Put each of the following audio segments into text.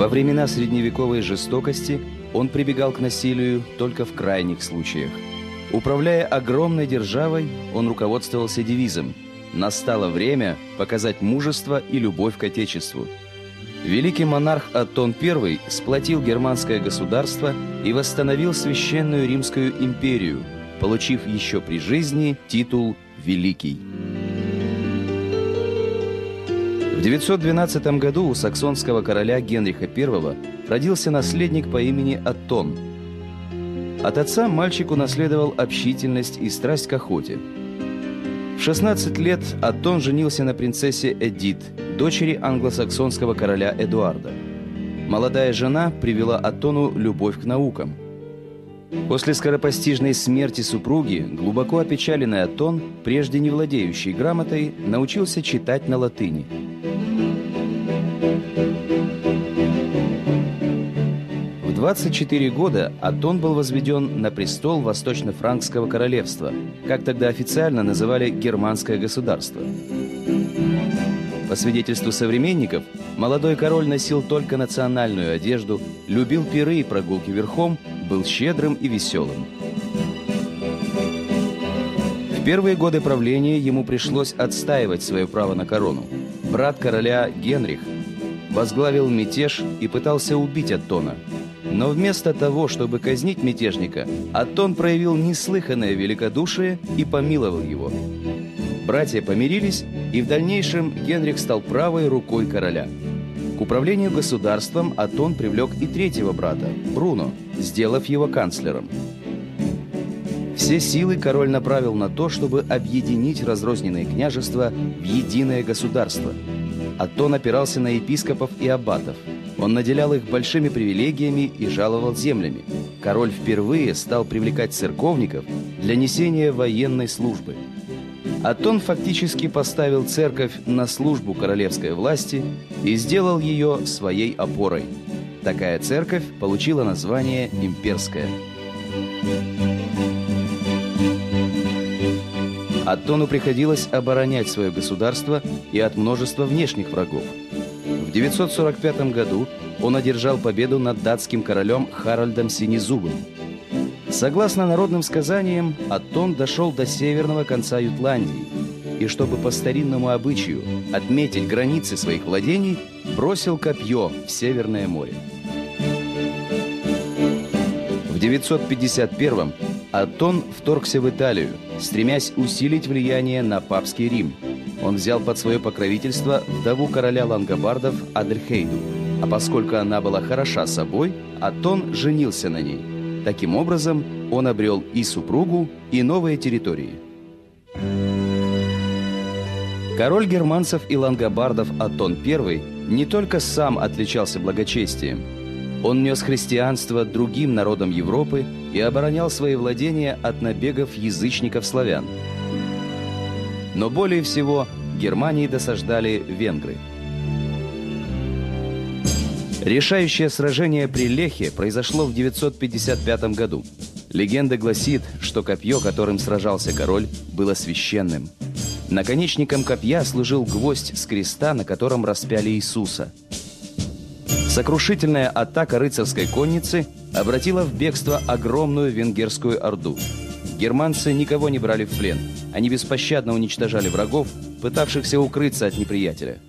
Во времена средневековой жестокости он прибегал к насилию только в крайних случаях. Управляя огромной державой, он руководствовался девизом «Настало время показать мужество и любовь к Отечеству». Великий монарх Аттон I сплотил германское государство и восстановил Священную Римскую империю, получив еще при жизни титул «Великий». В 912 году у саксонского короля Генриха I родился наследник по имени Аттон. От отца мальчик унаследовал общительность и страсть к охоте. В 16 лет Аттон женился на принцессе Эдит, дочери англосаксонского короля Эдуарда. Молодая жена привела Аттону любовь к наукам. После скоропостижной смерти супруги, глубоко опечаленный Аттон, прежде не владеющий грамотой, научился читать на латыни – в 24 года Атон был возведен на престол Восточно-Франкского королевства, как тогда официально называли германское государство. По свидетельству современников, молодой король носил только национальную одежду, любил пиры и прогулки верхом, был щедрым и веселым. В первые годы правления ему пришлось отстаивать свое право на корону. Брат короля Генрих возглавил мятеж и пытался убить Аттона. Но вместо того, чтобы казнить мятежника, Аттон проявил неслыханное великодушие и помиловал его. Братья помирились, и в дальнейшем Генрих стал правой рукой короля. К управлению государством Атон привлек и третьего брата, Бруно, сделав его канцлером. Все силы король направил на то, чтобы объединить разрозненные княжества в единое государство – Атон опирался на епископов и аббатов. Он наделял их большими привилегиями и жаловал землями. Король впервые стал привлекать церковников для несения военной службы. Атон фактически поставил церковь на службу королевской власти и сделал ее своей опорой. Такая церковь получила название «Имперская». Аттону приходилось оборонять свое государство и от множества внешних врагов. В 945 году он одержал победу над датским королем Харальдом Синезубым. Согласно народным сказаниям, Аттон дошел до северного конца Ютландии и, чтобы по старинному обычаю отметить границы своих владений, бросил копье в Северное море. В 951 Аттон вторгся в Италию – стремясь усилить влияние на папский Рим. Он взял под свое покровительство вдову короля лангобардов Адельхейду, а поскольку она была хороша собой, Атон женился на ней. Таким образом, он обрел и супругу, и новые территории. Король германцев и лангобардов Атон I не только сам отличался благочестием, он нес христианство другим народам Европы и оборонял свои владения от набегов язычников-славян. Но более всего Германии досаждали венгры. Решающее сражение при Лехе произошло в 955 году. Легенда гласит, что копье, которым сражался король, было священным. Наконечником копья служил гвоздь с креста, на котором распяли Иисуса – Сокрушительная атака рыцарской конницы обратила в бегство огромную венгерскую орду. Германцы никого не брали в плен. Они беспощадно уничтожали врагов, пытавшихся укрыться от неприятеля.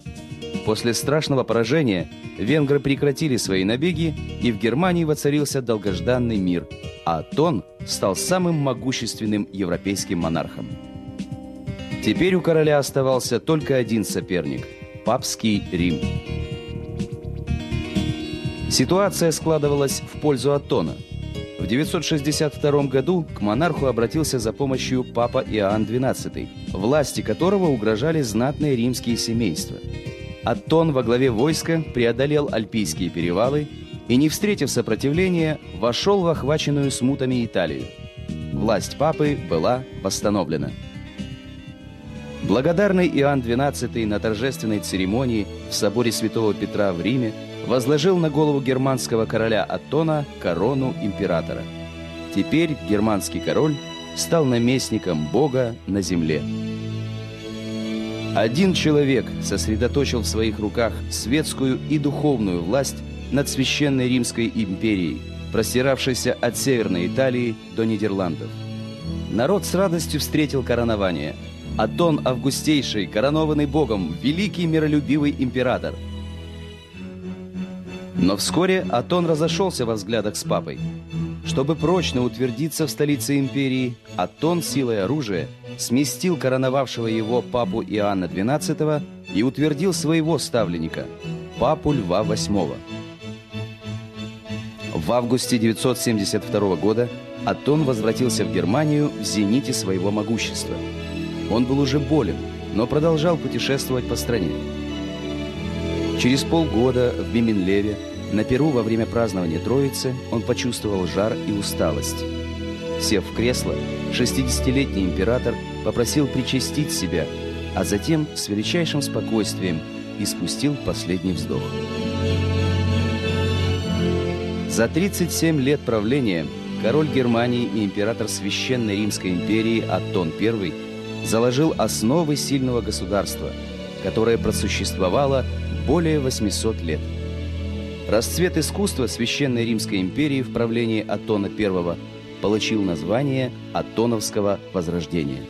После страшного поражения венгры прекратили свои набеги, и в Германии воцарился долгожданный мир, а Тон стал самым могущественным европейским монархом. Теперь у короля оставался только один соперник – папский Рим. Ситуация складывалась в пользу Атона. В 962 году к монарху обратился за помощью папа Иоанн XII, власти которого угрожали знатные римские семейства. Аттон во главе войска преодолел Альпийские перевалы и, не встретив сопротивления, вошел в охваченную смутами Италию. Власть папы была восстановлена. Благодарный Иоанн XII на торжественной церемонии в соборе Святого Петра в Риме возложил на голову германского короля Аттона корону императора. Теперь германский король стал наместником Бога на земле. Один человек сосредоточил в своих руках светскую и духовную власть над Священной Римской империей, простиравшейся от Северной Италии до Нидерландов. Народ с радостью встретил коронование. Атон Августейший, коронованный богом, великий миролюбивый император. Но вскоре Атон разошелся во взглядах с папой. Чтобы прочно утвердиться в столице империи, Атон силой оружия сместил короновавшего его папу Иоанна XII и утвердил своего ставленника, папу Льва VIII. В августе 972 года Атон возвратился в Германию в зените своего могущества. Он был уже болен, но продолжал путешествовать по стране. Через полгода в Бименлеве на Перу во время празднования Троицы он почувствовал жар и усталость. Сев в кресло, 60-летний император попросил причастить себя, а затем с величайшим спокойствием испустил последний вздох. За 37 лет правления король Германии и император Священной Римской империи Аттон I заложил основы сильного государства, которое просуществовало более 800 лет. Расцвет искусства Священной Римской империи в правлении Атона I получил название Атоновского Возрождения.